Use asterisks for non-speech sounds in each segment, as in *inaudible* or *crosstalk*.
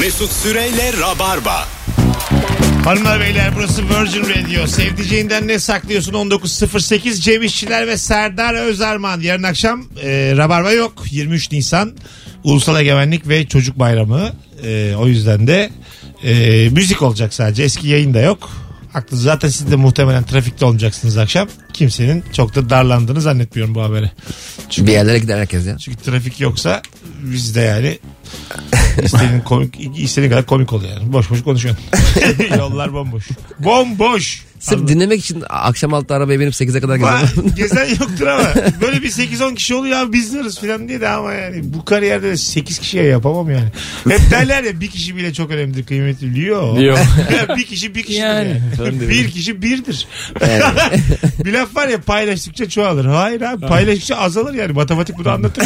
Mesut Süreyle Rabarba. Hanımlar beyler burası Virgin Radio. Sevdiceğinden ne saklıyorsun 19.08 Cem İşçiler ve Serdar Özarman. Yarın akşam e, Rabarba yok. 23 Nisan Ulusal Egemenlik ve Çocuk Bayramı. E, o yüzden de e, müzik olacak sadece. Eski yayın da yok. Haklı. Zaten siz de muhtemelen trafikte olmayacaksınız akşam. Kimsenin çok da darlandığını zannetmiyorum bu habere. Bir yerlere gider herkes ya. Çünkü trafik yoksa biz de yani istediğin, komik, istediğin kadar komik oluyor yani. Boş boş konuşuyorsun. *laughs* *laughs* Yollar bomboş. Bomboş. Sırf dinlemek için akşam altta arabaya binip 8'e kadar. Va- *laughs* Gezen yoktur ama. Böyle bir 8-10 kişi oluyor abi biz varız falan diye de ama yani bu kariyerde de 8 kişiye yapamam yani. Hep *laughs* derler ya bir kişi bile çok önemlidir kıymetli biliyor. Diyor. *laughs* Ya bir kişi bir kişidir Yani, yani. bir kişi birdir. bir laf var ya paylaştıkça çoğalır. Hayır abi paylaştıkça azalır yani. Matematik bunu anlatır.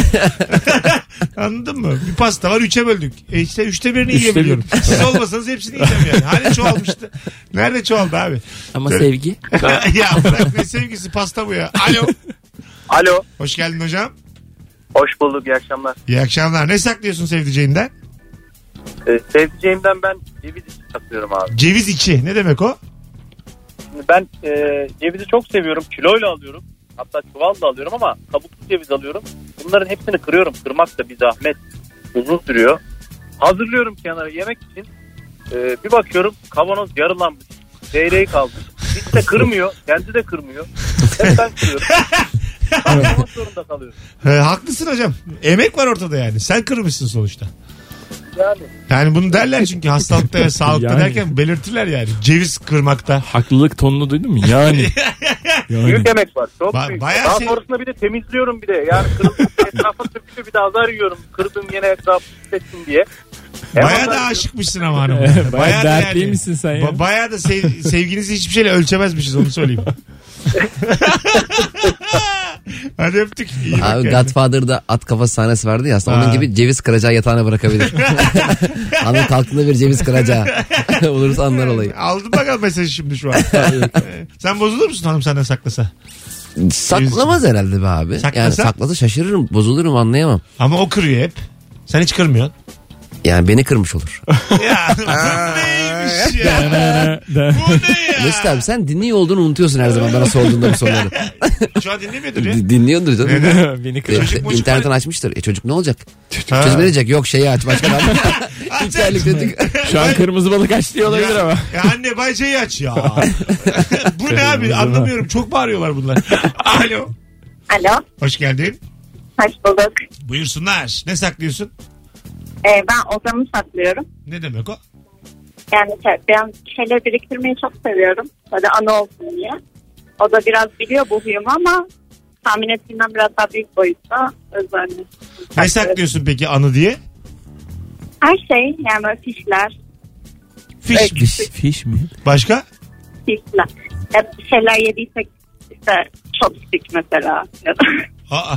*laughs* Anladın mı? Bir pasta var üçe böldük. E işte üçte birini Üçte yiyebiliyorum. Siz olmasanız hepsini yiyeceğim yani. Hani çoğalmıştı. Nerede çoğaldı abi? Ama Böyle- sevgi. *laughs* ya bırak ne sevgisi pasta bu ya. Alo. Alo. Hoş geldin hocam. Hoş bulduk. iyi akşamlar. İyi akşamlar. Ne saklıyorsun sevdiceğinden? Ee, sevdiceğimden ben ceviz içi saklıyorum abi. Ceviz içi. Ne demek o? Ben e, cevizi çok seviyorum. Kiloyla alıyorum. Hatta çuval da alıyorum ama kabuklu ceviz alıyorum. Bunların hepsini kırıyorum. Kırmak da bir zahmet. Uzun sürüyor. Hazırlıyorum kenara yemek için. Ee, bir bakıyorum kavanoz yarılanmış. Çeyreği kalmış. Hiç de kırmıyor. Kendi de kırmıyor. Hep ben kırıyorum. *laughs* Saklamak zorunda kalıyorum. He, haklısın hocam. Emek var ortada yani. Sen kırmışsın sonuçta. Yani Yani bunu derler çünkü hastalıkta ve *laughs* sağlıkta Yani. derken belirtirler yani. Ceviz kırmakta. Haklılık tonunu duydun mu? Yani. *laughs* yani. büyük emek var. Çok Ba- büyük. bayağı Daha şey- sonrasında bir de temizliyorum bir de. Yani kırıldım etrafa sürtüyor bir de azar yiyorum. Kırdım yine etrafı hissettim diye. Hem Bayağı azar da yiyorum. aşıkmışsın ama hanım. *laughs* Bayağı da dertliymişsin sen ya. Ba- bayağı da sev- sevginizi hiçbir şeyle ölçemezmişiz onu söyleyeyim. Hadi öptük. İyi bak Abi kendine. Godfather'da at kafası sahnesi vardı ya aslında onun gibi ceviz kıracağı yatağına bırakabilir. *laughs* Hanım kalktığında bir ceviz kıracağı. *laughs* Olursa anlar olayı. Aldın bakalım mesajı şimdi şu an. *laughs* Sen bozulur musun hanım senden saklasa? Saklamaz herhalde be abi. Yani Saklasa? saklasa şaşırırım bozulurum anlayamam. Ama o kırıyor hep. Sen hiç kırmıyorsun. Yani beni kırmış olur. *laughs* Ya *laughs* bu neymiş ya? Bu ne ya? Mesut abi sen dinliyor olduğunu unutuyorsun her zaman bana sorduğunda bu soruları. *laughs* Şu an dinlemiyordur ya. Dinliyordur canım. Beni E, kırıyor. işte mocuk internetten açmıştır. E çocuk ne olacak? Ha. Çocuk ne diyecek? Yok şeyi aç başka aç. çocuk. Şu an kırmızı balık aç diye olabilir Ya, ama. ya anne bayçayı aç ya. Bu ne abi anlamıyorum. Çok bağırıyorlar bunlar. Alo. Alo, Hoş geldin. hoş bulduk. Buyursunlar. Ne saklıyorsun? Ee, ben odamı saklıyorum. Ne demek o? Yani şey- ben şeyler biriktirmeyi çok seviyorum. Böyle anı olsun diye. O da biraz biliyor bu huyumu ama tahmin ettiğimden biraz daha büyük boyutta özenli. Ne saklıyorsun peki anı diye? Her şey yani böyle fişler, Fiş mi? Fiş, fiş mi? Başka? fişler. Ya bir şeyler yediysek işte chopstick mesela Aa,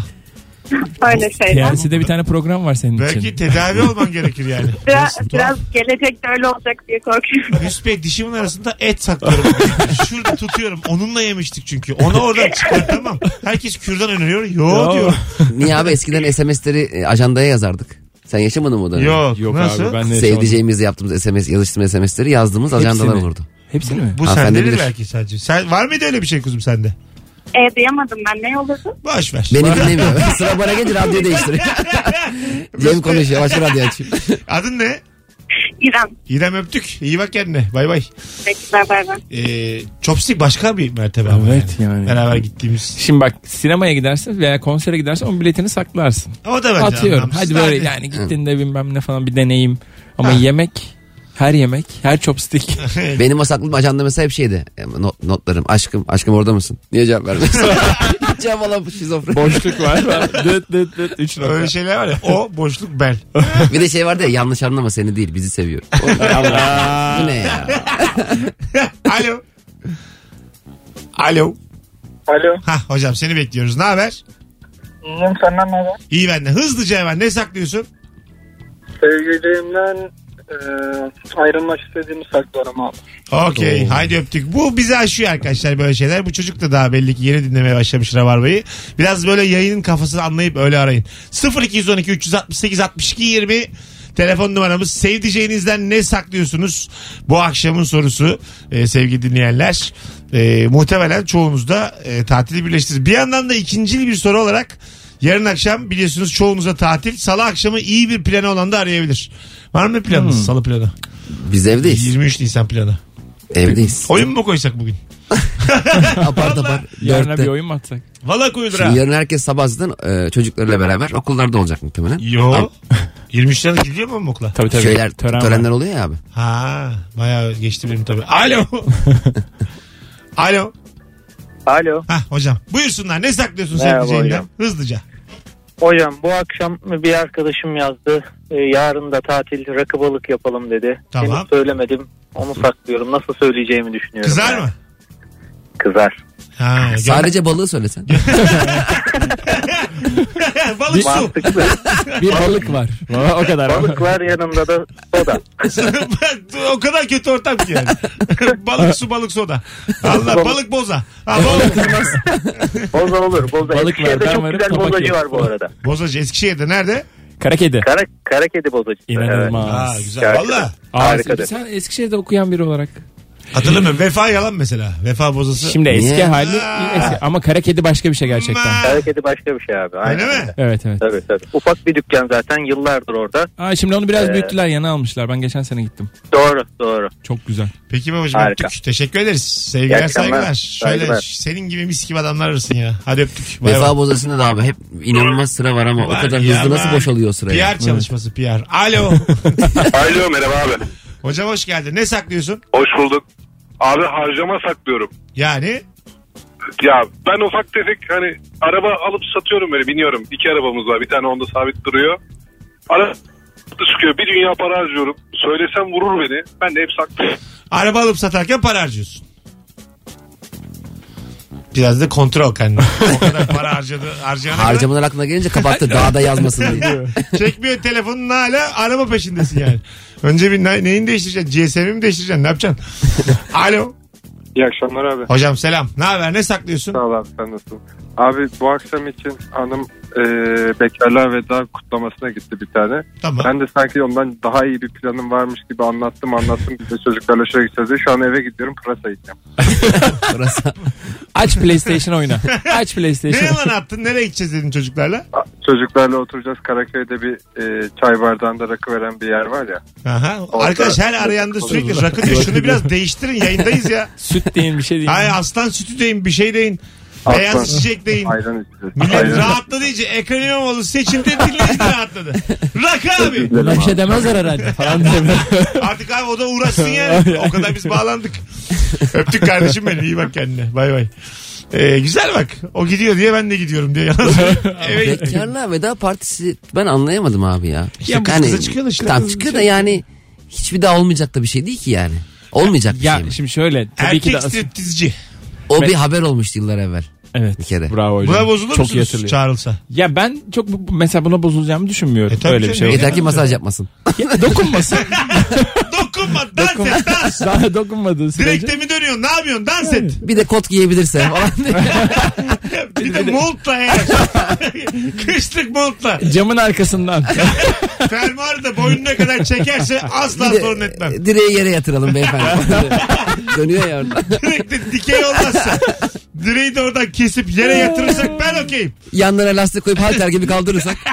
öyle şeyler. TLC'de bir tane program var senin belki için. tedavi *laughs* olman gerekir yani. Biraz, biraz gelecekte öyle olacak diye korkuyorum. Hüsnü Bey dişimin arasında et saklıyorum. *laughs* Şurada tutuyorum. Onunla yemiştik çünkü. Onu oradan çıkartamam. Herkes kürdan öneriyor. Yo, Yo. diyor. *laughs* Niye abi eskiden SMS'leri e, ajandaya yazardık. Sen yaşamadın mı o dönemi? Yok. Yok Nasıl? abi ben de. Sevdiceğimizle yaptığımız SMS, yazıştığımız SMS'leri yazdığımız Hepsini. ajandalar olurdu. Hepsini mi? Bu bilir. belki sadece. Sen, var mıydı öyle bir şey kuzum sende? E, duyamadım ben ne olurdu? Boş ver. Beni dinlemiyor. *laughs* Sıra bana gelince radyo değiştiriyor. *laughs* Cem konuşuyor. Başka radyo açayım. Adın ne? İrem. İrem öptük. İyi bak kendine. Bay bay. Bekler bay bay. Ee, Chopstick başka bir mertebe ama Evet yani. Beraber gittiğimiz. Şimdi bak sinemaya gidersin veya konsere gidersin onun biletini saklarsın. Ama da bence Atıyorum. anlamsız Hadi böyle yani gittiğinde bilmem ne falan bir deneyim. Ama Ha. yemek her yemek her chopstick. *laughs* Benim o saklım ajanda mesela hep şeydi. Yani not- notlarım. Aşkım, aşkım orada mısın? Niye cevap vermiyorsun? *laughs* cevap alan şizofren. Boşluk var. *laughs* dıt dıt dıt. Üç nokta. Öyle şeyler var ya. O boşluk bel. Bir de şey vardı ya yanlış anlama seni değil bizi seviyor. Allah. Bu ne ya? Alo. Alo. Alo. Ha hocam seni bekliyoruz. Ne haber? İyiyim senden ne haber? İyi ben de. Hızlıca hemen ne saklıyorsun? Sevgililerimden e, ayrılmak istediğimi saklarım abi. Okey. Haydi öptük. Bu bizi aşıyor arkadaşlar böyle şeyler. Bu çocuk da daha belli ki yeni dinlemeye başlamış Rabarba'yı. Biraz böyle yayının kafasını anlayıp öyle arayın. 0212 368 62 20 Telefon numaramız sevdiceğinizden ne saklıyorsunuz? Bu akşamın sorusu e, sevgili dinleyenler. E, muhtemelen çoğunuz da e, tatili birleştirir. Bir yandan da ikincil bir soru olarak yarın akşam biliyorsunuz çoğunuza tatil. Salı akşamı iyi bir planı olan da arayabilir. Var mı planınız salı planı? Biz evdeyiz. 23 Nisan planı. Evdeyiz. *laughs* Oyun mu koysak bugün? *laughs* apar topar. Yarına Dörtte. bir oyun mu atsak? Valla koyulur ha. Şimdi yarın herkes sabah zaten e, çocuklarıyla beraber okullarda olacak muhtemelen. Yo. 23 Nisan *laughs* gidiyor mu okula? Tabii tabii. Şeyler, Tören var. törenler oluyor ya abi. Ha, bayağı geçti benim tabii. Alo. Alo. Alo. Ha hocam. Buyursunlar. Ne saklıyorsun Merhaba sevdiceğinden? hocam. Hızlıca. Hocam bu akşam bir arkadaşım yazdı. Ee, yarın da tatil rakı balık yapalım dedi. Tamam. Henüz söylemedim. Onu saklıyorum. Nasıl söyleyeceğimi düşünüyorum. Kızar yani. mı? Kızar. Ha, gö- Sadece balığı söylesen. *laughs* Balık su. Mantıklı. Bir balık var. o kadar. balık var yanında da soda. o kadar kötü ortam ki yani. *laughs* balık su balık soda. Allah balık boza. Ha, balık. Boza olur. Boza. Balık Eskişehir'de var, çok varım, güzel bozacı yok. var bu arada. Bozacı Eskişehir'de nerede? Kara kedi. Kara, kara kedi bozacısı. Evet. İnanılmaz. Ha güzel. Gerçekten. Valla. Aa, Harikadır. sen Eskişehir'de okuyan biri olarak. Hatırlamıyorum. Vefa yalan mesela. Vefa bozası. Şimdi eski Niye? hali eski. ama kara kedi başka bir şey gerçekten. Ma- Kara kedi başka bir şey abi. Aynen. Öyle mi? Evet evet. Tabii tabii. Ufak bir dükkan zaten yıllardır orada. Aa, şimdi onu biraz Ee, büyüttüler yana almışlar. Ben geçen sene gittim. Doğru doğru. Çok güzel. Peki babacığım Harika. öptük. Teşekkür ederiz. Sevgiler İyi akşamlar. saygılar. Şöyle Saygılar. senin gibi mis gibi adamlar arasın ya. Hadi öptük. Bay bay. Vefa bozasında da abi hep inanılmaz sıra var ama Var o kadar ya, hızlı nasıl var. boşalıyor o sıra ya? PR çalışması PR. Alo. *laughs* Alo merhaba abi. Hocam hoş geldin. Ne saklıyorsun? Hoş bulduk. Abi harcama saklıyorum. Yani Ya ben ufak tefek hani araba alıp satıyorum böyle biniyorum. İki arabamız var bir tane onda sabit duruyor. Ara çıkıyor bir dünya para harcıyorum. Söylesem vurur beni. Ben de hep saklıyorum. araba alıp satarken para harcıyorsun. Biraz da kontrol kendini. O kadar para harcadı, harcayana kadar Harcamalar aklına gelince kapattı dağda yazmasın diye. *laughs* çekmiyor telefonun hala araba peşindesin yani. Önce bir ne- neyini değiştireceksin? GSM'i mi değiştireceksin? Ne yapacaksın? *laughs* Alo. İyi akşamlar abi. Hocam selam. Ne haber? Ne saklıyorsun? Sağ ol abi sen nasılsın? Abi bu akşam için hanım e, bekarlar veda kutlamasına gitti bir tane. Tamam. Ben de sanki ondan daha iyi bir planım varmış gibi anlattım anlattım. Biz de çocuklarla şöyle gideceğiz diye. Şu an eve gidiyorum pırasa yiyeceğim. *laughs* Burası. Aç PlayStation oyna. Aç Ne PlayStation. yalan attın? Nereye gideceğiz dedin çocuklarla? Çocuklarla oturacağız Karaköy'de bir e, çay bardağında rakı veren bir yer var ya. Aha. Orada- Arkadaş her arayanda sürekli rakı diyor. Şunu biraz *laughs* değiştirin. Yayındayız ya. Süt deyin bir şey deyin. Hayır aslan sütü deyin bir şey deyin. Aslan- Beyaz çiçek deyin. Ayran içeceğiz. Millet Ayran. rahatladı iyice. Ekrem İmamoğlu seçimde dinleyici de rahatladı. Rakı abi. Buna bir şey demezler herhalde falan. *laughs* Artık abi o da uğraşsın yani. O kadar biz bağlandık. Öptük kardeşim benim. İyi bak kendine. Bay bay. Ee, güzel bak. O gidiyor diye ben de gidiyorum diye. *laughs* Eve. Bekarlar veda partisi ben anlayamadım abi ya. Ya bu kıza çıkıyor da işte. Tamam Kız çıkıyor da şey- yani hiçbir daha olmayacak da bir şey değil ki yani. Olmayacak bir ya şey mi? şimdi şöyle tabii ki de Erkek striptizci. O bir haber olmuştu yıllar evvel. Evet. Bir kere. Bravo hocam. Buna bozulur Çok musunuz çağrılsa? Ya ben çok bu- mesela buna bozulacağımı düşünmüyorum. E tabii Öyle bir canım, şey yok. Yeter ki masaj yapmasın. Ya dokunmasın. *laughs* Dokunma dans et dans. *laughs* Daha dokunmadığın sürece. Direkte mi dönüyorsun? Ne yapıyorsun? Dans et. Bir de kot giyebilirse falan. *laughs* Bir de montla eğer. Kışlık montla. Camın arkasından. Fermuarı da boynuna kadar çekerse asla Bir de sorun etmem. direği yere yatıralım beyefendi. Dönüyor ya orada. Direkte dikey olmazsa. Direği de oradan kesip yere yatırırsak *laughs* ben okeyim. Yanlarına lastik koyup halter gibi kaldırırsak. *laughs*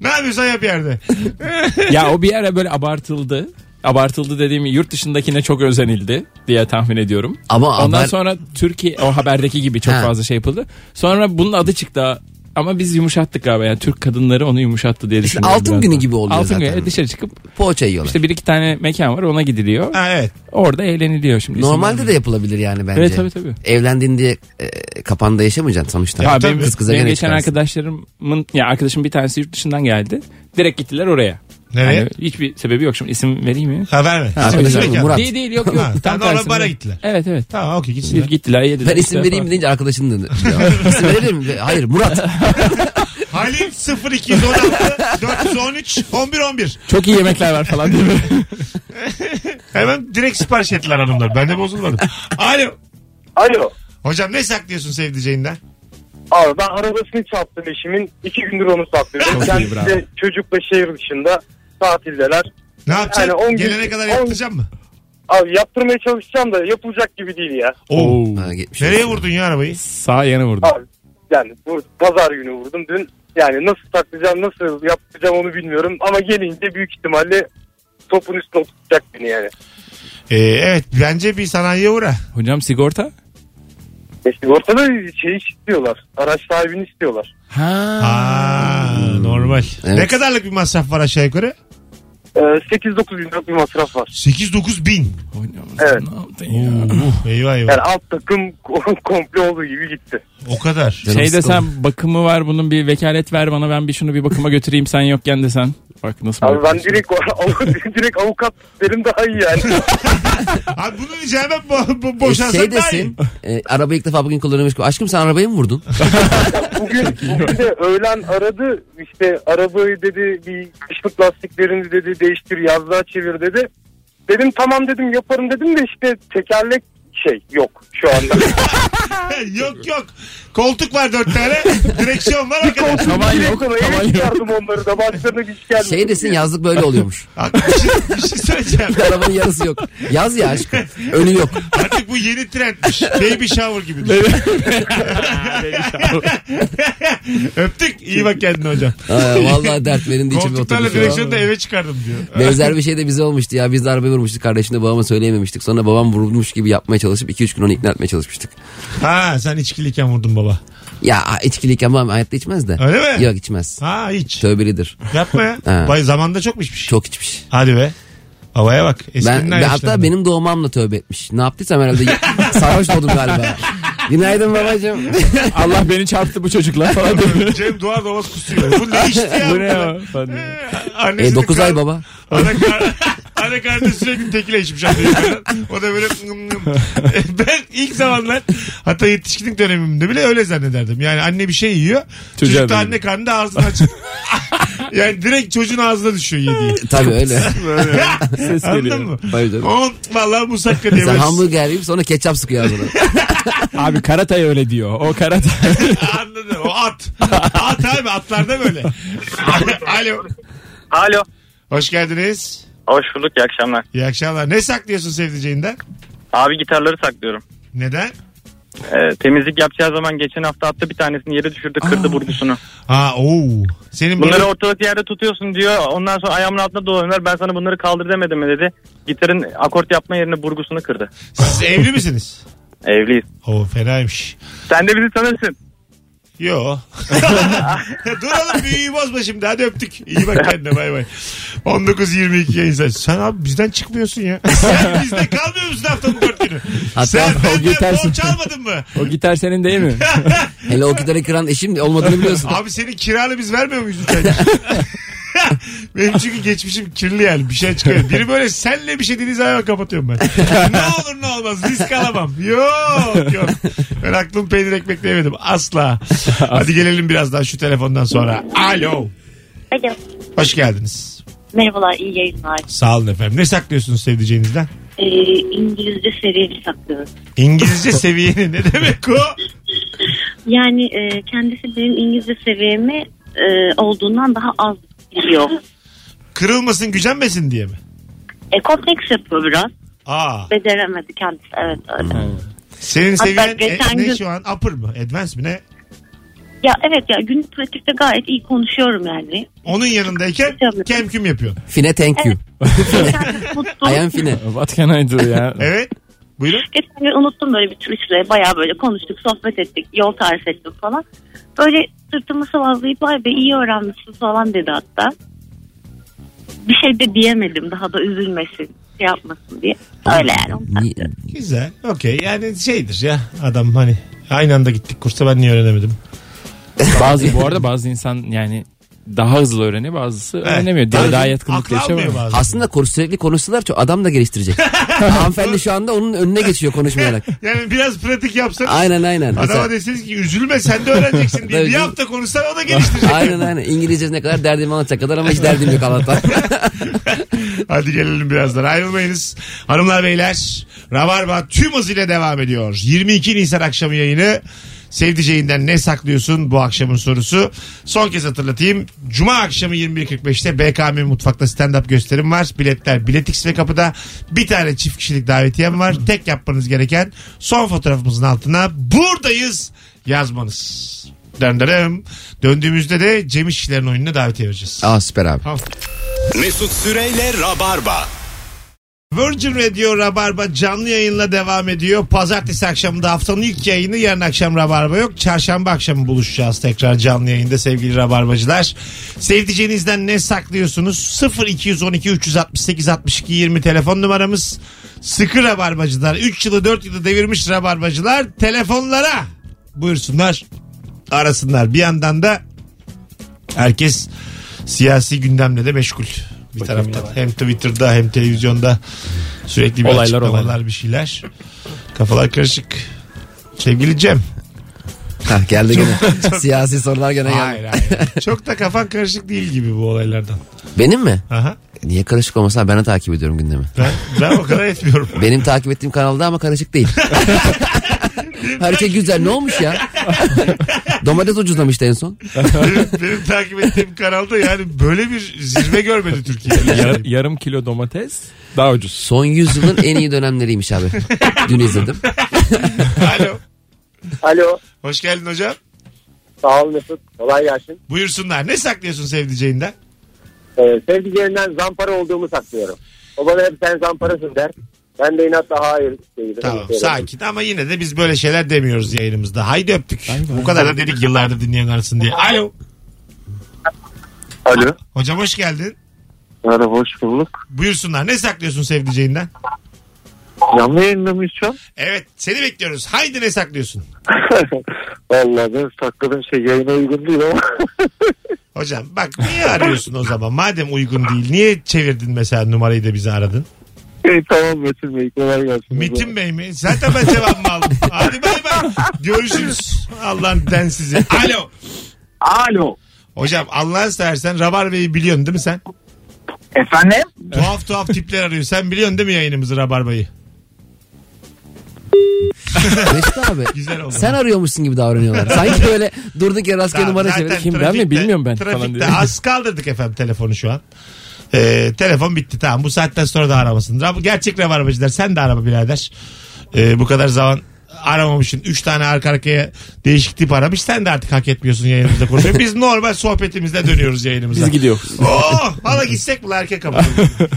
Ne yapıyorsan yap yerde. *laughs* ya o bir ara böyle abartıldı. Abartıldı dediğim yurt dışındakine çok özenildi diye tahmin ediyorum. Ama Ondan haber- sonra Türkiye o haberdeki gibi çok Ha. fazla şey yapıldı. Sonra bunun adı çıktı. Ama biz yumuşattık galiba. Yani Türk kadınları onu yumuşattı diye düşünüyorum. altın biraz günü da. gibi oluyor Altın zaten. günü dışarı çıkıp Poğaça yiyorlar. işte bir iki tane mekan var ona gidiliyor. Ha evet. Orada eğleniliyor şimdi. Normalde de yapılabilir yani bence. Evet tabii tabii. Evlendin diye e, kapanda yaşamayacaksın sonuçta. Ya benim, Kız kıza benim gene geçen çıkarsın. arkadaşlarımın ya arkadaşım bir tanesi yurt dışından geldi. Direkt gittiler oraya. Nereye? Yani hiçbir sebebi yok şimdi isim vereyim mi? Ha verme. Ha, mi? mekan. Murat. Değil değil yok yok. Ha, Tam tamam, oraya tersine. bara gittiler. Evet evet. Tamam okey gitsinler. Gittiler yediler. Ben isim vereyim falan. deyince arkadaşın dedi. *laughs* isim verebilir miyim? Hayır Murat. Halil 0216 413 11 11. Çok iyi yemekler var falan değil mi? *laughs* Hemen direkt sipariş ettiler hanımlar. Ben de bozulmadım. Alo. Alo. Hocam ne saklıyorsun sevdiceğinden? Abi ben arabasını çarptım eşimin. iki gündür onu saklıyorum. Çok iyi, Kendisi de çocukla şehir dışında. Tatildeler. Ne yapacaksın? Yani gün- Gelene kadar on- yaptıracak mı? Abi yaptırmaya çalışacağım da yapılacak gibi değil ya. Oo. Ha, gitmiş Nereye vurdun ya arabayı? Sağ yana vurdu. Abi yani bu pazar günü vurdum dün. Yani nasıl saklayacağım nasıl yapacağım onu bilmiyorum. Ama gelince büyük ihtimalle topun üstüne oturtacak beni yani. Ee, evet bence bir sanayiye uğra. Hocam sigorta? İşte ortada şey istiyorlar. Araç sahibini istiyorlar. Ha. Aa, normal. Evet. Ne kadarlık bir masraf var aşağı yukarı? Ee, 8-9 bin bir masraf var. 8-9 bin. Evet. ne yaptın ya? Uh, eyvah eyvah. Yani alt takım *laughs* komple olduğu gibi gitti. O kadar. Şey desem bakımı var bunun bir vekalet ver bana ben bir şunu bir bakıma götüreyim sen yokken desen. Bak nasıl Abi ben direkt, *laughs* direkt avukat derim daha iyi yani. *laughs* Abi bunu rica hemen bo- bo- E, boşansak şey daha iyi. desin. E, arabayı ilk defa bugün kullanıyormuş. Aşkım sen arabayı mı vurdun? bugün, bugün de öğlen aradı işte arabayı dedi bir kışlık lastiklerini dedi değiştir yazlığa çevir dedi. Dedim tamam dedim yaparım dedim de işte tekerlek şey yok şu anda. *laughs* *laughs* yok yok. Koltuk var dört tane. Direksiyon var arkadaş. Tavan Direkt yok, tavan yok. çıkardım onları da başlarına hiç gelmedi. Şey desin yazlık böyle oluyormuş. *laughs* Bir, şey, bir şey söyleyeceğim. Arabanın yarısı yok. Yaz ya aşkım. Önü yok. Artık bu yeni trendmiş. Baby shower gibi. düşün. Öptük. İyi bak kendine hocam. Aa, vallahi dert benim de içim Koltuklarla oturdu. direksiyonu da eve çıkardım diyor. Benzer bir şey de bize olmuştu ya. Biz de arabayı vurmuştuk. Kardeşimle babama söyleyememiştik. Sonra babam vurmuş gibi yapmaya çalışıp 2-3 gün onu ikna etmeye çalışmıştık. Ha sen içkiliyken vurdun baba. Ya içkiliyken babam hayatta içmez de. Öyle mi? Yok içmez. Ha hiç. Tövbelidir. Yapma ya. *laughs* Ha. Bay zamanda çok içmiş. Çok içmiş. Hadi be. Havaya bak. Eskinin Ben, ben hatta benim doğmamla tövbe etmiş. Ne yaptıysam herhalde *laughs* sarhoş oldum galiba. Günaydın babacığım. *laughs* Allah beni çarptı bu çocuklar falan diyor. *laughs* Cem duvar doğmaz kusuyor. Bu ne içti ya? bu ne ya? Falan diyor. Ee, Annesinin e, 9 ay kar- baba. Ana, kar... Ana karnı sürekli tekile içmiş. anne yukarıdan. O da böyle ngım ngım. *laughs* ben ilk zamanlar hatta yetişkinlik dönemimde bile öyle zannederdim. Yani anne bir şey yiyor. Çocuk da da anne karnında ağzını açık. Yani direkt çocuğun ağzına düşüyor yediği. Tabii öyle. Ses Anladın geliyor. mı? Tabii canım. O vallahi musakka diye Sen böyle- hamburger yiyip sonra ketçap sıkıyor ağzına. *laughs* Abi Karatay öyle diyor. O Karatay. *laughs* Anladın. O at. At abi atlarda böyle. *laughs* Alo. Alo. Hoş geldiniz. Hoş bulduk iyi akşamlar. İyi akşamlar. Ne saklıyorsun sevdiceğinden? Abi gitarları saklıyorum. Neden? Ee, temizlik yapacağı zaman geçen hafta attı bir tanesini yere düşürdü kırdı burgusunu. Ha oo. Senin Bunları böyle ortalık yerde tutuyorsun diyor. Ondan sonra ayağımın altında dolanıyorlar. Ben sana bunları kaldır demedim mi dedi. Gitarın akort yapma yerine burgusunu kırdı. siz evli misiniz? Evliyiz. Oo fenaymış. Sen de bizi tanırsın. Yo. Dur oğlum büyüyü bozma şimdi. Hadi öptük. İyi bak kendine bay bay. 19.22 yayın saati. Sen abi bizden çıkmıyorsun ya. Sen bizde kalmıyor musun haftanın dört günü? Hatta Sen o benden gitar- borç almadın mı? O gitar senin değil mi? *laughs* Hele o gitarı kıran eşim olmadığını biliyorsun. Abi senin kiranı biz vermiyor muyuz aydır? *laughs* *laughs* Benim çünkü geçmişim kirli yani bir şey çıkıyor. Biri böyle senle bir şey dediği zaman kapatıyorum ben. *laughs* ne olur ne olmaz risk alamam. Yok yok. Ben aklım peynir ekmek yemedim asla. *laughs* Hadi gelelim biraz daha şu telefondan sonra. Alo. Alo. Hoş geldiniz. Merhabalar, iyi yayınlar. Sağ olun efendim. Ne saklıyorsunuz sevdiceğinizden? Ee, İngilizce seviyeli saklıyorum. İngilizce seviyeni ne demek o? Yani e, kendisi benim İngilizce seviyemi e, olduğundan daha az biliyor. Kırılmasın gücenmesin diye mi? E, kompleks yapıyor biraz. Aa. Beceremedi kendisi, evet öyle. Senin Hatta seviyen e, geçen ne gün- şu an? Upper mı? Advanced mi ne? Ya evet ya günlük pratikte gayet iyi konuşuyorum yani. Onun yanındayken Tabii. kemküm yapıyorsun. Fine thank you. *laughs* Mutlu. I am Fine. What can I do ya? Evet. Buyurun. Geçen gün unuttum böyle bir turistle bayağı böyle konuştuk, sohbet ettik, yol tarif ettim falan. Böyle sırtımı sıvazlayıp vay be iyi öğrenmişsin falan dedi hatta. Bir şey de diyemedim daha da üzülmesin, şey yapmasın diye. Öyle yani. Güzel. Okey. Yani şeydir ya adam hani aynı anda gittik kursa ben niye öğrenemedim? Bazı bu arada bazı insan yani daha hızlı öğreniyor bazısı öğrenemiyor. Dili daha yatkınlık yaşamıyor. Aslında konuş, sürekli konuşsalar çok adam da geliştirecek. *laughs* Hanımefendi şu anda onun önüne geçiyor konuşmayarak. *laughs* Yani biraz pratik yapsan Aynen aynen. adama Mesela, deseniz ki üzülme sen de öğreneceksin diye *laughs* bir hafta konuşsan o da geliştirecek. aynen aynen. İngilizce ne kadar derdimi anlatacak kadar ama hiç derdim yok Allah'tan. Hadi gelelim birazdan ayrılmayınız. Hanımlar beyler Rabarba tüm hızıyla devam ediyor. 22 Nisan akşamı yayını Sevdiceğinden ne saklıyorsun bu akşamın sorusu. Son kez hatırlatayım. Cuma akşamı 21.45'te BKM Mutfak'ta stand-up gösterim var. Biletler Biletix ve kapıda. Bir tane çift kişilik davetiyem var. Tek yapmanız gereken son fotoğrafımızın altına buradayız yazmanız. Döndürüm. Döndüğümüzde de Cem İşçilerin oyununa davetiye vereceğiz. Aa süper abi. Mesut Süreyle Rabarba. Virgin Radio Rabarba canlı yayınla devam ediyor. Pazartesi akşamında haftanın ilk yayını yarın akşam Rabarba yok. Çarşamba akşamı buluşacağız tekrar canlı yayında sevgili Rabarbacılar. Sevdiceğinizden ne saklıyorsunuz? 0212 368 62 20 telefon numaramız. Sıkı Rabarbacılar 3 yılı 4 yılı devirmiş Rabarbacılar telefonlara buyursunlar arasınlar. Bir yandan da herkes siyasi gündemle de meşgul. Bir taraftan hem Twitter'da hem televizyonda sürekli bir Olaylar, açıklamalar olaylar. bir şeyler. Kafalar karışık. Sevgili Cem. Hah, geldi gene. Siyasi sorular gene geldi. Hayır hayır. Çok da kafan karışık değil gibi bu olaylardan. Benim mi? Aha. Niye karışık olmasın? Ben de takip ediyorum gündemi. Ben, ben o kadar etmiyorum. Benim takip ettiğim kanalda ama karışık değil. *laughs* Her şey güzel. Ne olmuş ya? *laughs* Domates ucuzlamıştı en son. benim, benim takip ettiğim kanalda yani böyle bir zirve görmedi Türkiye. Yar- yarım kilo domates daha ucuz. Son yüzyılın en iyi dönemleriymiş abi. Dün izledim. Alo. Alo. Hoş geldin hocam. Sağ ol Mesut. Kolay gelsin. Buyursunlar. Ne saklıyorsun sevdiceğinden? Ee, sevdiceğimden zampara olduğumu saklıyorum. O bana hep sen zamparasın der. Ben de inatla hayır. değilim. Tamam sakin ama yine de biz böyle şeyler demiyoruz yayınımızda. Haydi öptük. Bu kadar da dedik yıllardır dinleyen arasın diye. Alo. Alo. Hocam hoş geldin. Merhaba hoş bulduk. Buyursunlar. Ne saklıyorsun sevdiceğinden? Canlı yayında mıyız şu an? Evet seni bekliyoruz. Haydi ne saklıyorsun? *laughs* Vallahi ben sakladığım şey yayına uygun değil ama. Hocam bak niye arıyorsun o zaman? Madem uygun değil niye çevirdin mesela numarayı da bizi aradın? İyi tamam Metin Bey kolay gelsin. Metin Bey mi? Zaten ben cevabımı aldım. *laughs* Hadi bay bay. Görüşürüz. Allah'ın densizi. Alo. Alo. Hocam Allah'ını seversen Rabar Bey'i biliyorsun değil mi sen? Efendim? Tuhaf tuhaf tipler arıyor. Sen biliyorsun değil mi yayınımızı Rabarba'yı? Mesut abi. *laughs* Güzel oldu. Sen arıyormuşsun gibi davranıyorlar. Sanki böyle durduk yere rastgele Tamam, numara zaten çevirip. Kim ben mi? trafikte- Bilmiyorum ben falan Trafikte diye. az kaldırdık efendim telefonu şu an. Ee, telefon bitti tamam bu saatten sonra da aramasın. Gerçek rabarbacılar sen de arama birader. Ee, bu kadar zaman aramamışsın. Üç tane arka arkaya değişik tip aramış. Sen de artık hak etmiyorsun yayınımızda konuşuyor. Biz normal sohbetimizde dönüyoruz yayınımıza. Biz gidiyoruz. Oo, hala gitsek mi erkek kapı?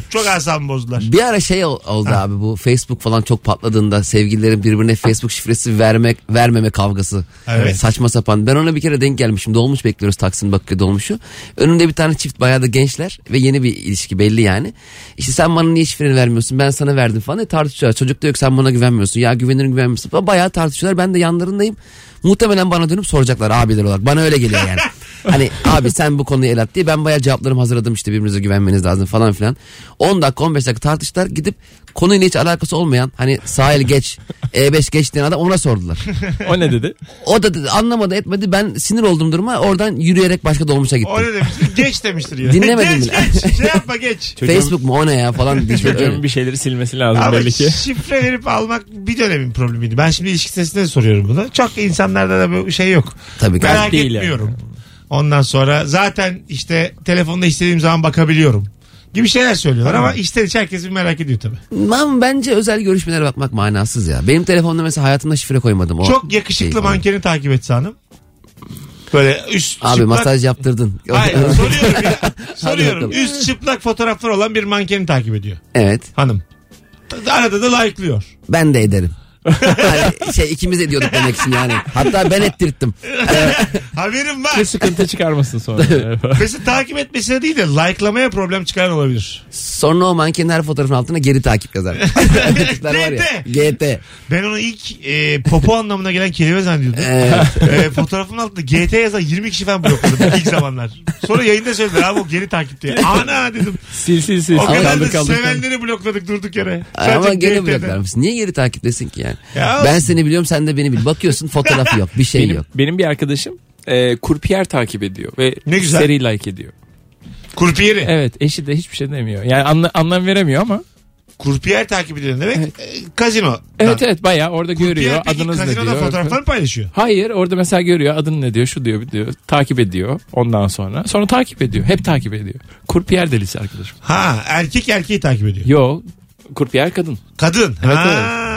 Çok asabımı bozdular. Bir ara şey ol- oldu abi bu Facebook falan çok patladığında sevgililerin birbirine Facebook şifresi vermek vermeme kavgası. Evet. Saçma sapan. Ben ona bir kere denk gelmişim. Dolmuş bekliyoruz Taksim Bakırköy dolmuşu. Önünde bir tane çift bayağı da gençler ve yeni bir ilişki belli yani. İşte sen bana niye şifreni vermiyorsun ben sana verdim falan diye tartışıyorlar. Çocuk da yok sen bana güvenmiyorsun. Ya güvenirim güvenmiyorsun falan. Bayağı tartışıyorlar. Ben de yanlarındayım. Muhtemelen bana dönüp soracaklar abiler olarak. Bana öyle geliyor yani. *laughs* Hani abi sen bu konuyu el at diye ben bayağı cevaplarımı hazırladım işte birbirinize güvenmeniz lazım falan filan. 10 dakika 15 dakika tartıştılar gidip konuyla hiç alakası olmayan hani sahil geç *laughs* E5 geç diyen adam ona sordular. *laughs* O ne dedi? O da dedi, anlamadı etmedi ben sinir oldum duruma oradan yürüyerek başka dolmuşa gittim. O ne demiştir? *laughs* Geç demiştir yine. Dinlemedim geç, bile. Geç Şey yapma geç. Facebook mu o ne ya falan diye. Çocuğun bir şeyleri silmesi lazım Ama belli ki. şifre verip almak bir dönemin problemiydi. Ben şimdi ilişki testinde de soruyorum bunu. Çok insanlarda da böyle şey yok. Tabii ki. Merak Değil yani. etmiyorum. Ondan sonra zaten işte telefonda istediğim zaman bakabiliyorum. Gibi şeyler söylüyorlar ama içten içe herkes bir merak ediyor tabii. Ama bence özel görüşmelere bakmak manasız ya. Benim telefonda mesela hayatımda şifre koymadım. O Çok yakışıklı şey mankeni takip etse hanım. Böyle üst Abi çıplak... masaj yaptırdın. Hayır soruyorum ya. *laughs* Soruyorum. Üst çıplak fotoğraflar olan bir mankeni takip ediyor. evet Hanım. Arada da like'lıyor. ben de ederim. *laughs* hani şey ikimiz ediyorduk demek için yani. Hatta ben ettirttim. *laughs* Haberim Bir var. sıkıntı çıkarmasın sonra. *laughs* Mesela takip etmesine değil de like'lamaya problem çıkaran olabilir. Sonra o mankenin her fotoğrafın altına geri takip yazar. Tipler var ya. GT. Ben onu ilk e, popo anlamına gelen kelime zannediyordum. Evet. e, fotoğrafın altında GT yazan 20 kişi falan blokladım ilk zamanlar. Sonra yayında söylediler abi o geri takip diye. Ana dedim. sil sil sil. O kadar da sevenleri blokladık durduk yere. Ama Sadece gene GT'den. bloklarmışsın. Niye geri takiplesin ki yani? Ya ben seni biliyorum sen de beni bil. Bakıyorsun fotoğrafı yok. Bir şey Benim, yok. benim bir arkadaşım e, kurpiyer takip ediyor ve Ne güzel. seri like ediyor. Kurpiyeri. Evet eşi de hiçbir şey demiyor. Yani anla- anlam veremiyor ama Kurpiyer takip ediyor demek. E, Kazino. Evet evet bayağı orada görüyor peki adınız ne kazinoda diyor. fotoğraflarını paylaşıyor. Hayır orada mesela görüyor adın ne diyor şu diyor diyor takip ediyor ondan sonra sonra takip ediyor hep takip ediyor. Kurpiyer delisi arkadaşım. Ha erkek erkeği takip ediyor. Yo kurpiyer kadın. Kadın. Evet, ha.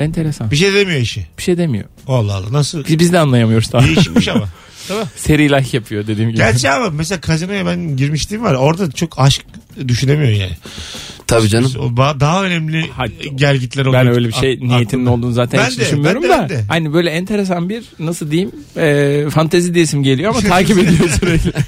Enteresan. Bir şey demiyor işi. Bir şey demiyor. Allah Allah nasıl? Biz, biz de anlayamıyoruz daha. Değişikmiş ama. *laughs* Seri like yapıyor dediğim gibi. Gerçi ama mesela kazinoya ben girmişliğim var. Orada çok aşk düşünemiyorsun yani. Tabii canım. O daha önemli gelgitler oluyor. Ben öyle bir şey aklımda. olduğunu zaten Ben hiç de, düşünmüyorum ben de, da. ben de. Hani böyle enteresan bir nasıl diyeyim e, fantezi diyesim geliyor ama *laughs* takip ediyor sürekli. *laughs*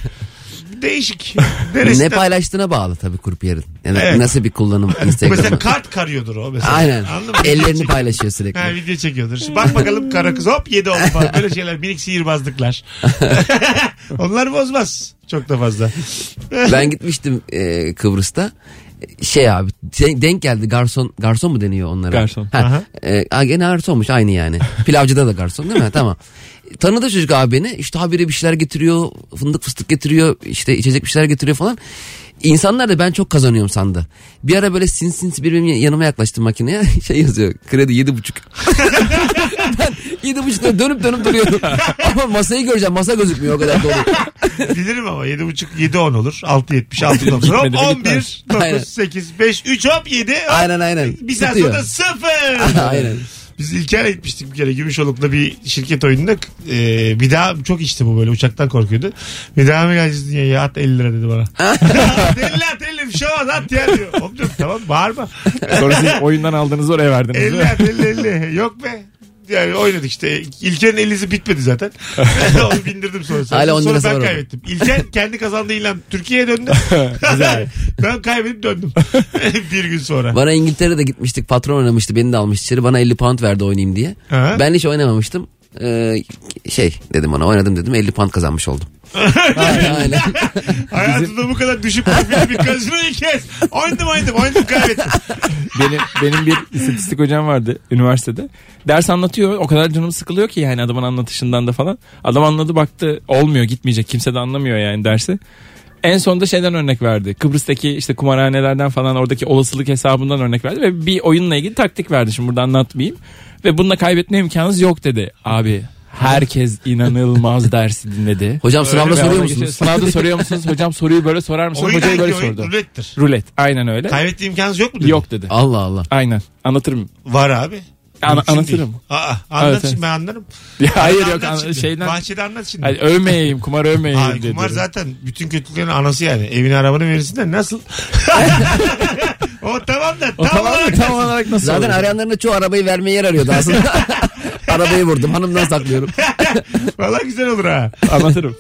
Değişik. *laughs* Ne paylaştığına bağlı tabii kurpiyerin. Yani Evet. nasıl bir kullanım *laughs* Mesela Instagram'ı. kart karıyordur o mesela. Aynen. Anladın mı? Ellerini çekiyor. paylaşıyor sürekli. Ha, video çekiyordur. Bak bakalım kara kız hop yedi oldu falan. Böyle şeyler minik sihirbazlıklar. *laughs* Onlar bozmaz. Çok da fazla. Ben gitmiştim e, Kıbrıs'ta. Şey abi denk geldi garson garson mu deniyor onlara? Garson. Ha, e, gene garsonmuş aynı yani. *laughs* Pilavcıda da garson değil mi? tamam. Tanıdı çocuk abi beni. İşte habire bir şeyler getiriyor. Fındık fıstık getiriyor. işte içecek bir şeyler getiriyor falan. İnsanlar da ben çok kazanıyorum sandı. Bir ara böyle sinsi sinsi bir benim yanıma yaklaştı makineye. *laughs* Şey yazıyor. Kredi yedi buçuk. *laughs* ben yedi buçukta dönüp dönüp duruyorum. *laughs* Ama masayı göreceğim. Masa gözükmüyor o kadar dolu. Bilirim ama 7.5 7 10 olur. 6 70 6 90 hop Gitmedi mi 11 gitmez. 9 Aynen. 8 5 3 hop 7 hop. Aynen aynen. Bir saat Tutuyor. sonra sıfır. Aynen. Biz İlker'e gitmiştik bir kere Gümüşoluk'ta bir şirket oyununda. Ee, bir daha çok içti bu böyle uçaktan korkuyordu. Bir daha mı geleceğiz diye ya at 50 lira dedi bana. 50 *laughs* at 50 bir şey olmaz at ya diyor. Hop diyorum tamam bağırma. Sonra siz oyundan aldığınızı oraya verdiniz. değil 50 mi? at 50 50 yok be. Yani oynadık işte. İlker'in 50'si bitmedi zaten. Onu bindirdim sonra. Hala on sonra lirası ben var orada. kaybettim. İlker kendi kazandığıyla Türkiye'ye döndü. *laughs* Güzel. ben kaybedip döndüm. *laughs* bir gün sonra. Bana İngiltere'de gitmiştik patron oynamıştı beni de almış içeri bana 50 pound verdi oynayayım diye. Ha. Ben hiç oynamamıştım. Ee, şey dedim ona oynadım dedim 50 pound kazanmış oldum. *laughs* aynen, aynen. Hayatımda bu kadar düşük profilli bir kazinoyu kez. Oynadım oynadım oynadım kaybettim. benim benim bir istatistik hocam vardı üniversitede. Ders anlatıyor. O kadar canım sıkılıyor ki yani adamın anlatışından da falan. Adam anladı baktı olmuyor gitmeyecek. Kimse de anlamıyor yani dersi. En sonunda şeyden örnek verdi. Kıbrıs'taki işte kumarhanelerden falan oradaki olasılık hesabından örnek verdi ve bir oyunla ilgili taktik verdi. Şimdi burada anlatmayayım. Ve bununla kaybetme imkanınız yok dedi. Abi herkes inanılmaz *laughs* dersi dinledi. Hocam sınavda soruyor musunuz? Sınavda soruyor musunuz? Hocam soruyu böyle sorar mısınız? Oyun Hocayı böyle oyun? sordu. Rulettir. Rulet. Aynen öyle. Kaybetme imkanınız yok mu? dedi? Yok dedi. Allah Allah. Aynen. Anlatırım. Var abi. Mümkün anlatırım. değil. Aa, anlat Evet, şimdi evet. ben anlarım. Ya hayır yok Anlat an- şimdi. şeyden. Bahçede anlat şimdi. Hani övmeyeyim, kumar övmeyeyim Ay, diye kumar diyorum. zaten bütün kötülüklerin anası yani. Evini arabanı verirsin de nasıl? *laughs* o tamam da O tam tamam olarak? Tam olarak nasıl Zaten olur? arayanların çoğu arabayı vermeye yer arıyordu aslında. *laughs* Arabayı vurdum hanımdan saklıyorum. *laughs* Valla güzel olur ha. Anlatırım.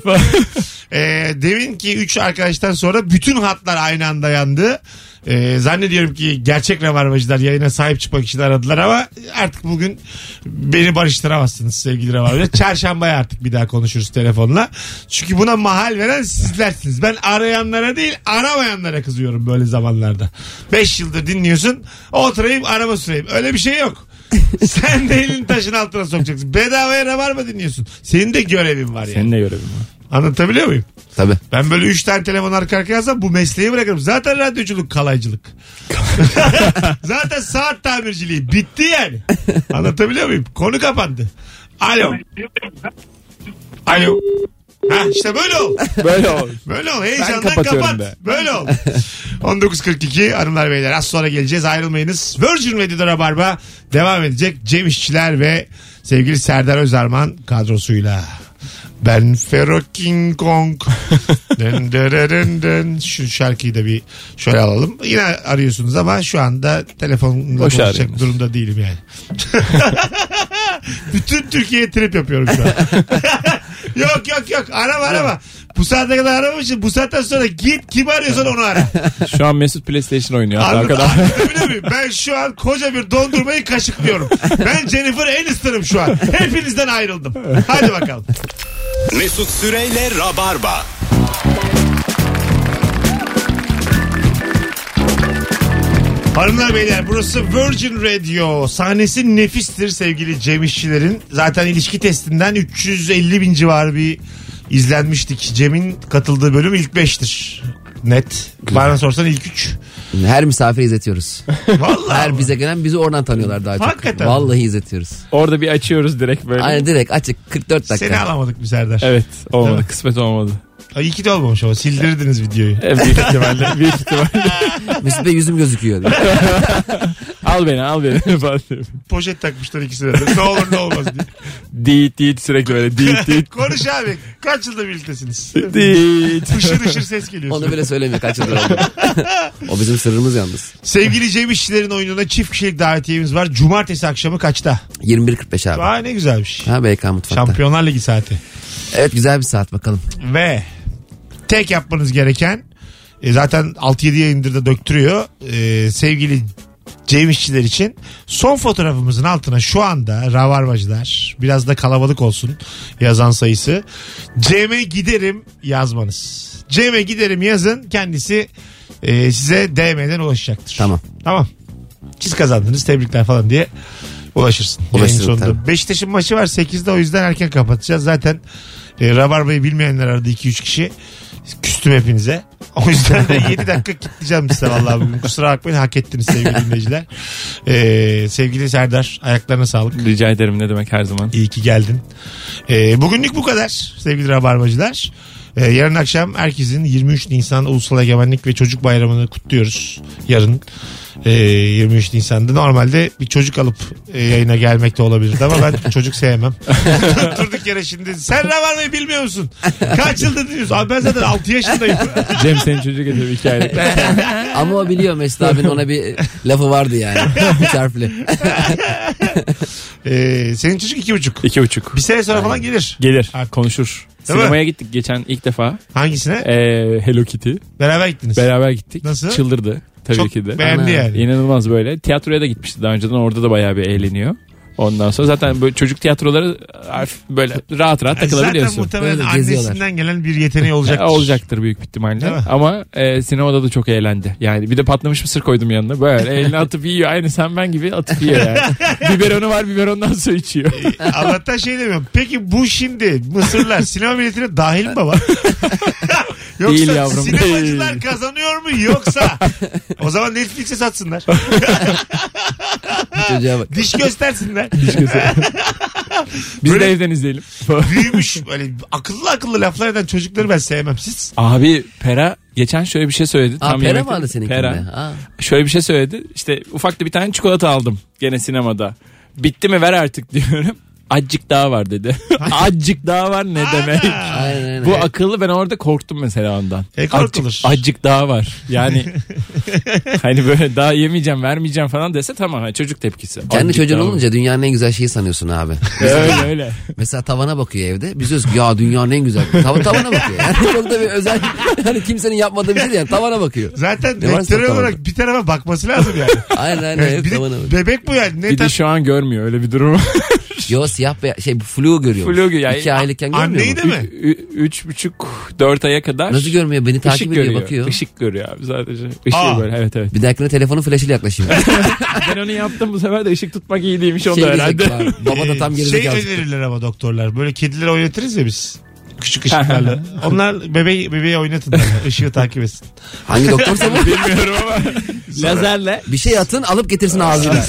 Ee, demin ki 3 arkadaştan sonra bütün hatlar aynı anda yandı. Ee, zannediyorum ki gerçek rabarbacılar yayına sahip çıkmak için aradılar ama artık bugün beni barıştıramazsınız sevgili rabarbacılar. *laughs* Çarşambaya artık bir daha konuşuruz telefonla. Çünkü buna mahal veren sizlersiniz. Ben arayanlara değil aramayanlara kızıyorum böyle zamanlarda. 5 yıldır dinliyorsun oturayım arama süreyim. Öyle bir şey yok. *laughs* Sen de elini taşın altına sokacaksın. Bedavaya rabarba dinliyorsun. Senin de görevin var yani. Senin de görevin var. Anlatabiliyor muyum? Tabii. Ben böyle üç tane telefon arka arkaya alsam bu mesleği bırakırım. Zaten radyoculuk kalaycılık. *laughs* *laughs* Zaten saat tamirciliği bitti yani. Anlatabiliyor muyum? Konu kapandı. Alo. Alo. Ha işte böyle ol. Böyle ol. Böyle ol. Heyecandan kapat. be. Böyle ol. 19.42 hanımlar beyler az sonra geleceğiz ayrılmayınız. Virgin Radio'da Rabarba devam edecek. Cem İşçiler ve sevgili Serdar Özarman kadrosuyla. Ben Fero King Kong. *laughs* dın dın dın. Şu şarkıyı da bir şöyle alalım. Yine arıyorsunuz ama şu anda telefonla Boş konuşacak arıyorsunuz. durumda değilim yani. *laughs* Bütün Türkiye'ye trip yapıyorum şu an. *laughs* yok yok yok arama arama. Bu saate kadar aramamışsın. Bu saatten sonra git kim arıyorsan onu ara. *laughs* Şu an Mesut PlayStation oynuyor. Anladın, arkada. muyum? Ben şu an koca bir dondurmayı kaşıklıyorum. Ben Jennifer Aniston'ım şu an. Hepinizden ayrıldım. Hadi bakalım. Mesut Süreyle Rabarba. Hanımlar beyler burası Virgin Radio. Sahnesi nefistir sevgili Cem İşçilerin. Zaten ilişki testinden 350 bin civarı bir izlenmiştik. Cem'in katıldığı bölüm ilk 5'tir. Net. Bana sorsan ilk 3. Her misafire izletiyoruz. Vallahi. Her ama. bize gelen bizi oradan tanıyorlar daha çok. Hakikaten. Vallahi izletiyoruz. Orada bir açıyoruz direkt böyle. Aynen direkt açık 44 dakika. Seni alamadık bir Serdar. Evet olmadı kısmet olmadı. Ay, iyi ki de olmamış ama sildirirdiniz videoyu. E, büyük *laughs* ihtimalle. büyük ihtimalle. Mesut Bey yüzüm gözüküyor. *laughs* al beni al beni *laughs* falan diyor. Poşet takmışlar ikisi de. Ne olur ne olmaz diye. Dit dit sürekli böyle dit dit. Konuş abi. Kaç yılda birliktesiniz? dit. Işır ışır ses geliyor. Onu bile söylemiyor kaç yıldır oldu. o bizim sırrımız yalnız. Sevgili Cem İşçilerin oyununa çift kişilik davetiyemiz var. Cumartesi akşamı kaçta? 21.45 abi. Aa ne güzelmiş. Ha BK mutfakta. Şampiyonlar Ligi saati. Evet güzel bir saat bakalım. Ve tek yapmanız gereken e, zaten 6-7 yayındır da döktürüyor. E, sevgili Cem İşçiler için son fotoğrafımızın altına şu anda Rabarbacılar biraz da kalabalık olsun yazan sayısı. Cem'e giderim yazmanız. Cem'e giderim yazın kendisi e, size DM'den ulaşacaktır. Tamam. Tamam. Siz kazandınız tebrikler falan diye ulaşırsın. Ulaşırım, sonunda. tabii. Beşiktaş'ın maçı var 8'de o yüzden erken kapatacağız. Zaten e, Rabarba'yı bilmeyenler aradı 2-3 kişi. Küstüm hepinize. O yüzden de 7 dakika kitleyeceğim size vallahi bugün. Kusura bakmayın hak ettiniz sevgili dinleyiciler. E, sevgili Serdar ayaklarına sağlık. Rica ederim ne demek her zaman. İyi ki geldin. E, bugünlük bu kadar sevgili Rabarbacılar. E, yarın akşam herkesin 23 Nisan Ulusal Egemenlik ve Çocuk Bayramı'nı kutluyoruz. Yarın e, 23 Nisan'da. Normalde bir çocuk alıp e, yayına gelmekte olabilirdi ama ben *laughs* çocuk sevmem. *laughs* Durduk yere şimdi sen Rabarba'yı bilmiyor musun? Kaç yıldır dinliyorsun? Abi ben zaten 6 yaşındayım. *laughs* Cem senin çocuk getir iki aylık. Ama o biliyor Mesut abinin ona bir lafı vardı yani. Üç harfli. e, senin çocuk iki buçuk. İki buçuk. Bir sene sonra falan gelir. Gelir Artık. konuşur. Değil mi? Sinemaya gittik geçen ilk defa. Hangisine? Ee, Hello Kitty. Beraber gittiniz. Beraber gittik. Nasıl? Çıldırdı. Tabii Çok ki de. beğendi Ana. yani. İnanılmaz böyle. Tiyatroya da gitmişti daha önceden. Orada da bayağı bir eğleniyor. Ondan sonra zaten böyle çocuk tiyatroları böyle rahat rahat Zaten takılabiliyorsun. muhtemelen Böyle geziyorlar. annesinden gelen bir yeteneği olacaktır. Ya, *laughs* olacaktır büyük ihtimalle. Değil mi? Ama e, sinemada da çok eğlendi. Yani bir de patlamış mısır koydum yanına. Böyle *laughs* elini atıp yiyor. Aynı sen ben gibi atıp yiyor yani. *laughs* biberonu var biberondan su içiyor. Allah'tan şey demiyorum. Peki bu şimdi Mısırlar sinema milletine dahil mi baba? Yoksa Değil yavrum, sinemacılar değil. kazanıyor mu yoksa o zaman Netflix'e satsınlar. *laughs* Çocuğa bak. Diş göstersinler. *laughs* Biz Böyle- de evden izleyelim. *laughs* Büyümüş böyle akıllı akıllı laflar eden çocukları ben sevmem. Siz Abi Pera geçen şöyle bir şey söyledi. Aa, Tam pera aldı seninkinde? Pera. Aa. Şöyle bir şey söyledi. İşte ufak da bir tane çikolata aldım gene sinemada. Bitti mi ver artık diyorum. Azıcık daha var dedi. Azıcık daha var ne demek? Aynen aynen. Bu akıllı ben orada korktum mesela ondan. E, korkulur. Azıcık, azıcık daha var. Yani *laughs* hani böyle daha yemeyeceğim vermeyeceğim falan dese tamam hani çocuk tepkisi. Kendi Azıcık çocuğun daha var. olunca dünyanın en güzel şeyi sanıyorsun abi. öyle öyle. Mesela tavana bakıyor evde. Biz diyoruz ki ya dünyanın en güzel. Tav- tavana bakıyor. Yani *laughs* çok da bir özel hani kimsenin yapmadığı bir şey değil yani tavana bakıyor. zaten Ne varsa vektörel olarak bir tarafa bakması lazım yani. *laughs* Aynen aynen. Yani evet, bir de tavana bakıyor. bebek bu yani. Ne Bir de tar- şu an görmüyor öyle bir durum. Yo siyah beyaz şey flu görüyor. Flu yani- İki aylıkken görmüyor Anneyi mu? de mi? Ü- Üç buçuk dört aya kadar. Nasıl görmüyor? Beni takip ediyor görüyor. bakıyor. Işık görüyor abi sadece. Işığı Aa. böyle evet evet. Bir dahakine telefonu flaşıyla yaklaşayım. *laughs* ben onu yaptım bu sefer de ışık tutmak iyi değilmiş şey onda herhalde. Baba da tam Şey gerizekalı. önerirler ama doktorlar. Böyle kedileri oynatırız ya biz. Küçük ışıklarla. *laughs* Onlar bebeği, bebeği oynatın derler. Işığı takip etsin. Hangi doktorsa *laughs* bu? Bilmiyorum ama. *laughs* Lazerle. Bir şey atın alıp getirsin ağzına.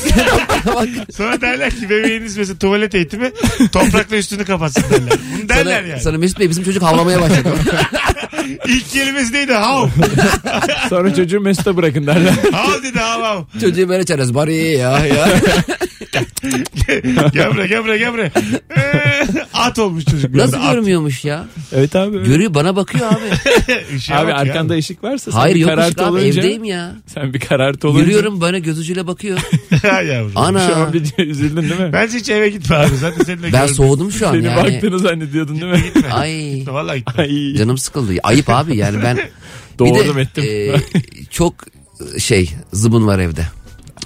Bak, Sonra derler ki bebeğiniz mesela tuvalet eğitimi toprakla üstünü kapatsın derler. Bunu derler sana, yani. sana Mesut Bey bizim çocuk havlamaya başladı. İlk kelimesi neydi? Hav. Sonra çocuğu Mesut'a bırakın derler. Hav dedi hav hav. Çocuğu böyle çağırıyoruz. Bari ya ya. Gel buraya gel buraya gel buraya. Ee, At olmuş çocuk. bir Nasıl anda, at. görmüyormuş ya? evet abi. öyle. Görüyor bana bakıyor abi. *laughs* Işığa Abi bak ya. arkanda ışık varsa sen Hayır bir yok karartı abi olunca. evdeyim ya. Sen bir karartı olunca. Yürüyorum böyle göz ucuyla bakıyor. *laughs* Ha yavrum. Şu Ana. an bir *laughs* üzüldün değil mi? Bence hiç eve gitme abi. Zaten seninle Ben gördüm. soğudum şu an Seni yani. baktığını zannediyordun değil mi? Ay Vallahi gitme. Ay. canım sıkıldı. Ayıp abi yani ben bir de ettim. e, çok şey zıbın var evde.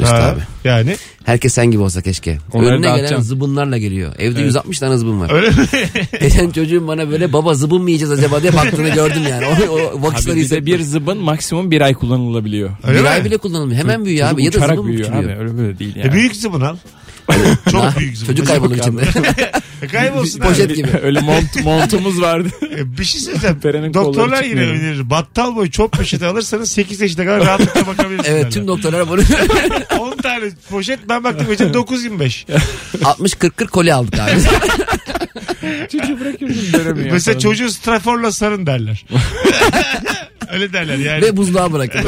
Ha, abi. Yani Herkes sen gibi olsa keşke. Onları Önüne gelen zıbınlarla geliyor. Evde 160 tane zıbın var. öyle mi? *laughs* Geçen çocuğum bana böyle baba zıbın mı yiyeceğiz acaba diye baktığını gördüm yani. O, o Abi bakışları bize hissettim. bir zıbın maksimum bir ay kullanılabiliyor. Öyle bir mi? ay bile kullanılmıyor. Hemen büyüyor Çocuk abi. Ya da uçarak zıbın büyüyor küçülüyor? abi öyle böyle değil yani. E büyük zıbın al. Çok büyük zıbın. Çocuk kaybolur içinde. *laughs* kaybolsun abi. Poşet gibi. *laughs* Öyle mont, montumuz vardı. E, Bir şey söyleyeceğim. *laughs* Berenin Doktorlar kolları yine çıkmıyor. önerir. Battal boyu çok poşeti alırsanız 8 yaşına kadar rahatlıkla bakabilirsiniz. Evet tüm doktorlar bunu *laughs* 10 tane poşet ben baktım geçen 9.25. 60-40-40 koli aldık abi. Çocuğu bırakıyorsun dönemiyor. Mesela çocuğu straforla sarın derler. Öyle derler yani. Ve buzluğa bırakın.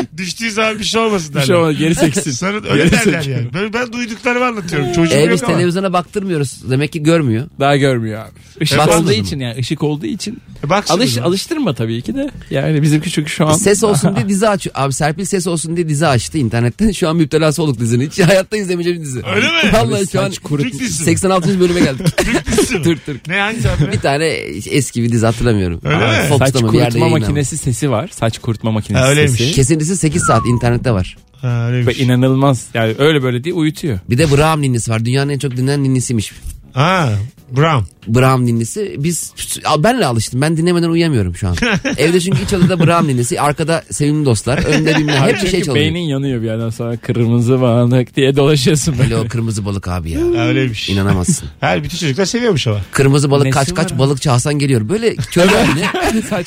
*laughs* Düştüğü zaman bir şey olmasın derler. Bir şey olmaz geri seksin. Sarın öyle Geri derler seksin. yani. Ben, ben duyduklarımı anlatıyorum. Çocuğum e yok biz ama. televizyona baktırmıyoruz. Demek ki görmüyor. Daha görmüyor abi. Işık Baksın o olduğu zaman. için yani ışık olduğu için. E Alış, alıştırma tabii ki de. Yani bizimki çünkü şu an. Ses olsun diye dizi açıyor. Abi Serpil ses olsun diye dizi açtı internetten. *laughs* Şu an müptelası olduk dizinin. Hiç *laughs* hayatta izlemeyeceğim dizi. Öyle mi? Vallahi şu an Saç kurut. Türk dizisi mi? 86. bölüme geldik. dizisi mi? Türk Türk. Ne hangisi abi? Bir tane eski bir dizi hatırlamıyorum. Öyle mi? Fox'ta Saç mı bir yerde kurutma yayınlandı. makinesi sesi var. Saç kurutma makinesi Ha, öyleymiş. sesi. Kesintisi 8 saat internette var. Ha, Ve inanılmaz. Yani öyle böyle değil uyutuyor. Bir de Brahm ninnisi var. Dünyanın en çok dinlenen ninnisiymiş. Ha, Brown. Brahm ninnisi. Biz benle alıştım. Ben dinlemeden uyuyamıyorum şu an. *laughs* Evde çünkü iç odada Brahm ninnisi. Arkada sevimli dostlar. Önde *laughs* bilmem hep bir şey Çünkü çalıyor. beynin yanıyor bir yerden sonra kırmızı balık diye dolaşıyorsun Böyle o kırmızı balık abi ya. Ha, öyleymiş. İnanamazsın. *laughs* Her bütün çocuklar seviyormuş ama. Kırmızı balık Nesi kaç kaç abi? balıkçı Hasan geliyor. Böyle köy ne?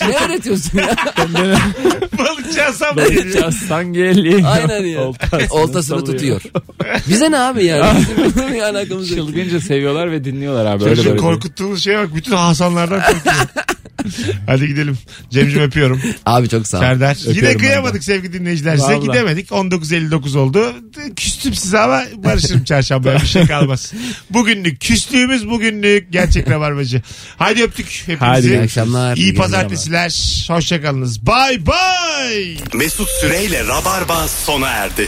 ne öğretiyorsun ya? Balıkçı Hasan geliyor? Balıkçı aslan geliyor. Aynen ya. Oltasını, Oltasını tutuyor. Bize ne abi yani? Bizim bir alakamız yok. Çılgınca seviyorlar ve dinliyorlar abi. Böyle. değil. korkuttuğumuz şeye bak. Bütün Hasanlardan korkuyor. *laughs* Hadi gidelim. Cemcim öpüyorum. Abi çok sağ ol. Serdar. Yine kıyamadık sevgili dinleyiciler. Size Vallahi. gidemedik. 19.59 oldu. Küstüm size ama barışırım *laughs* çarşamba. Bir şey kalmaz. Bugünlük küstüğümüz bugünlük. Gerçek rabarbacı. Haydi öptük hepinizi. Hadi, İyi akşamlar. İyi İyi pazartesiler. Hoşçakalınız. Bye bye. Mesut Süreyle Rabarba sona erdi.